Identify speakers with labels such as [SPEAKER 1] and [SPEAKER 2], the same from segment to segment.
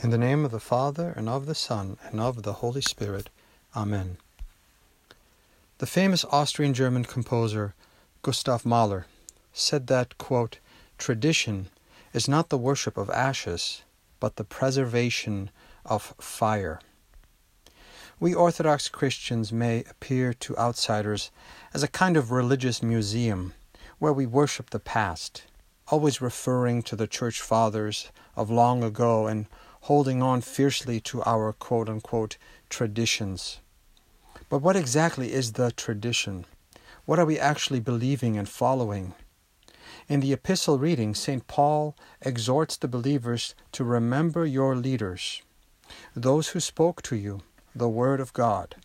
[SPEAKER 1] In the name of the Father, and of the Son, and of the Holy Spirit. Amen. The famous Austrian German composer Gustav Mahler said that, quote, tradition is not the worship of ashes, but the preservation of fire. We Orthodox Christians may appear to outsiders as a kind of religious museum where we worship the past, always referring to the church fathers of long ago and holding on fiercely to our quote unquote traditions. But what exactly is the tradition? What are we actually believing and following? In the epistle reading, St. Paul exhorts the believers to remember your leaders, those who spoke to you the Word of God.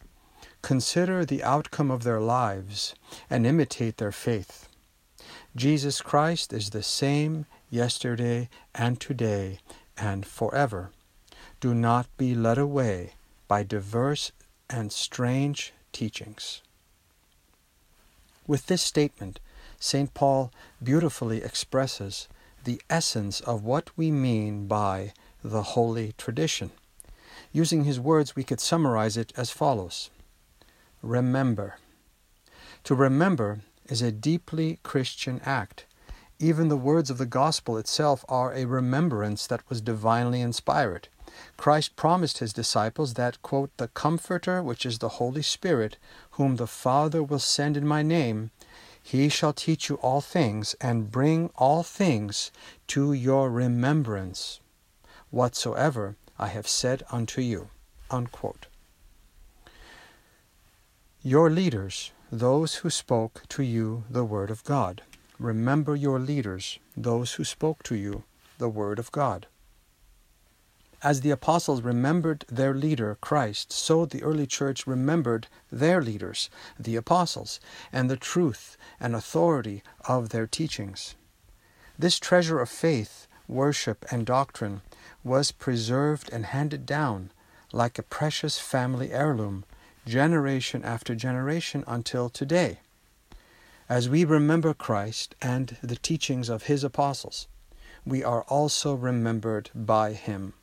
[SPEAKER 1] Consider the outcome of their lives and imitate their faith. Jesus Christ is the same yesterday and today and forever. Do not be led away by diverse and strange teachings. With this statement, St. Paul beautifully expresses the essence of what we mean by the holy tradition. Using his words, we could summarize it as follows Remember. To remember is a deeply Christian act even the words of the gospel itself are a remembrance that was divinely inspired. Christ promised his disciples that, quote, the Comforter, which is the Holy Spirit, whom the Father will send in my name, he shall teach you all things and bring all things to your remembrance, whatsoever I have said unto you. Unquote. Your leaders, those who spoke to you the word of God. Remember your leaders, those who spoke to you the Word of God. As the apostles remembered their leader, Christ, so the early church remembered their leaders, the apostles, and the truth and authority of their teachings. This treasure of faith, worship, and doctrine was preserved and handed down like a precious family heirloom, generation after generation until today. As we remember Christ and the teachings of his apostles, we are also remembered by him.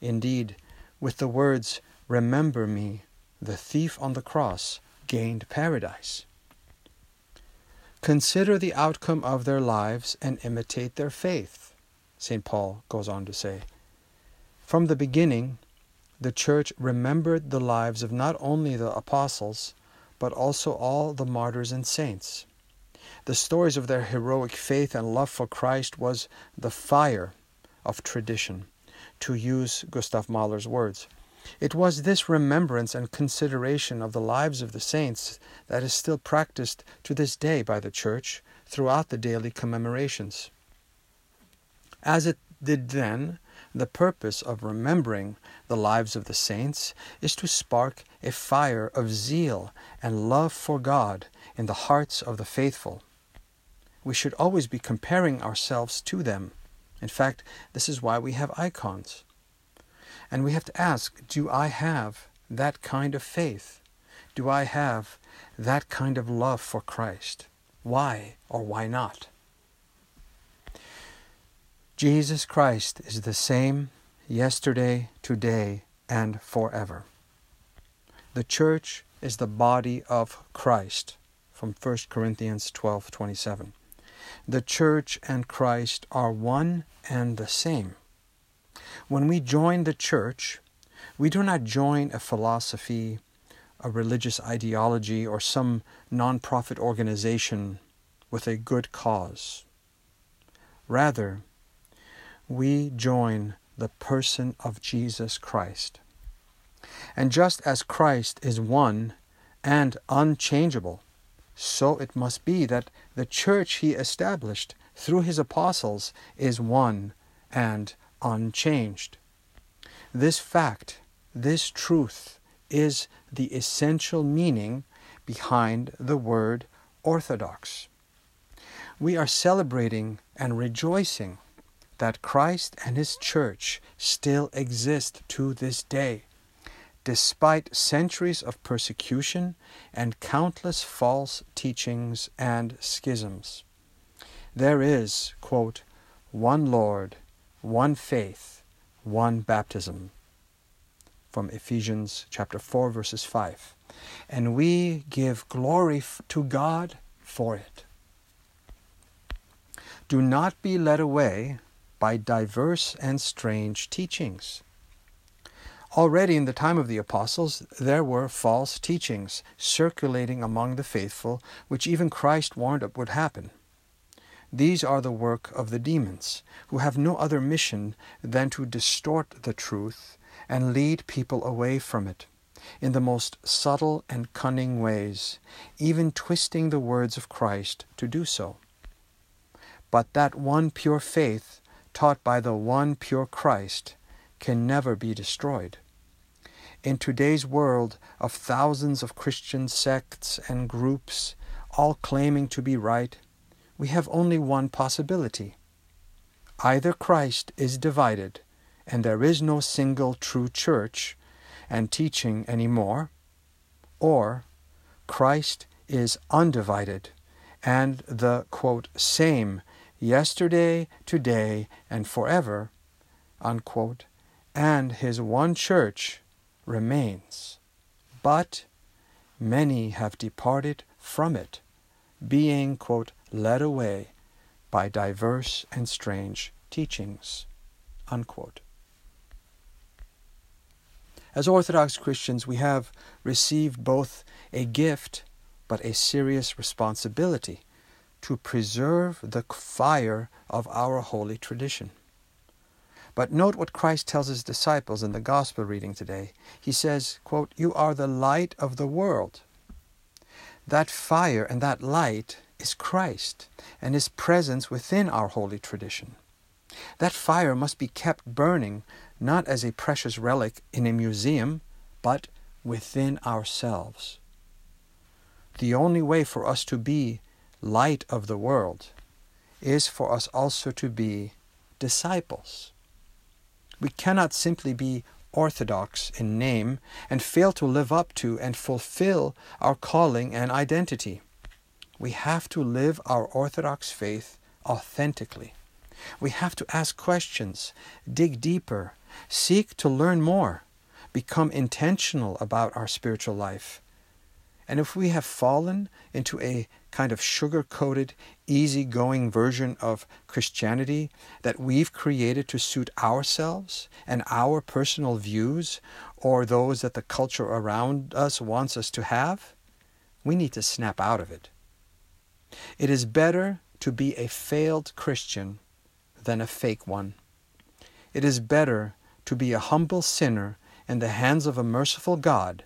[SPEAKER 1] Indeed, with the words, Remember me, the thief on the cross gained paradise. Consider the outcome of their lives and imitate their faith, St. Paul goes on to say. From the beginning, the church remembered the lives of not only the apostles, but also all the martyrs and saints. The stories of their heroic faith and love for Christ was the fire of tradition, to use Gustav Mahler's words. It was this remembrance and consideration of the lives of the saints that is still practiced to this day by the Church throughout the daily commemorations. As it did then, the purpose of remembering the lives of the saints is to spark a fire of zeal and love for God in the hearts of the faithful. We should always be comparing ourselves to them. In fact, this is why we have icons. And we have to ask do I have that kind of faith? Do I have that kind of love for Christ? Why or why not? Jesus Christ is the same yesterday, today, and forever. The church is the body of Christ from 1 Corinthians 12:27. The church and Christ are one and the same. When we join the church, we do not join a philosophy, a religious ideology, or some non-profit organization with a good cause. Rather, we join the person of Jesus Christ. And just as Christ is one and unchangeable, so it must be that the church he established through his apostles is one and unchanged. This fact, this truth, is the essential meaning behind the word orthodox. We are celebrating and rejoicing that Christ and His church still exist to this day, despite centuries of persecution and countless false teachings and schisms. There is, quote, one Lord, one faith, one baptism from Ephesians chapter 4 verses 5 and we give glory to God for it do not be led away by diverse and strange teachings Already in the time of the apostles, there were false teachings circulating among the faithful, which even Christ warned of would happen. These are the work of the demons, who have no other mission than to distort the truth and lead people away from it in the most subtle and cunning ways, even twisting the words of Christ to do so. But that one pure faith, taught by the one pure Christ, can never be destroyed. In today's world of thousands of Christian sects and groups, all claiming to be right, we have only one possibility. Either Christ is divided, and there is no single true church and teaching anymore, or Christ is undivided, and the quote, same yesterday, today, and forever, unquote, and his one church remains. But many have departed from it, being, quote, led away by diverse and strange teachings. Unquote. As Orthodox Christians, we have received both a gift but a serious responsibility to preserve the fire of our holy tradition. But note what Christ tells his disciples in the gospel reading today. He says, quote, You are the light of the world. That fire and that light is Christ and his presence within our holy tradition. That fire must be kept burning not as a precious relic in a museum, but within ourselves. The only way for us to be light of the world is for us also to be disciples. We cannot simply be orthodox in name and fail to live up to and fulfill our calling and identity. We have to live our orthodox faith authentically. We have to ask questions, dig deeper, seek to learn more, become intentional about our spiritual life, and if we have fallen into a kind of sugar coated, easy-going version of Christianity that we've created to suit ourselves and our personal views or those that the culture around us wants us to have, we need to snap out of it. It is better to be a failed Christian than a fake one. It is better to be a humble sinner in the hands of a merciful God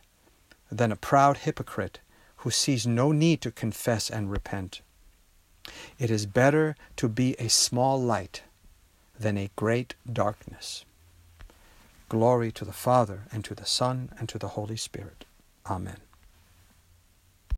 [SPEAKER 1] than a proud hypocrite who sees no need to confess and repent. It is better to be a small light than a great darkness. Glory to the Father, and to the Son, and to the Holy Spirit. Amen.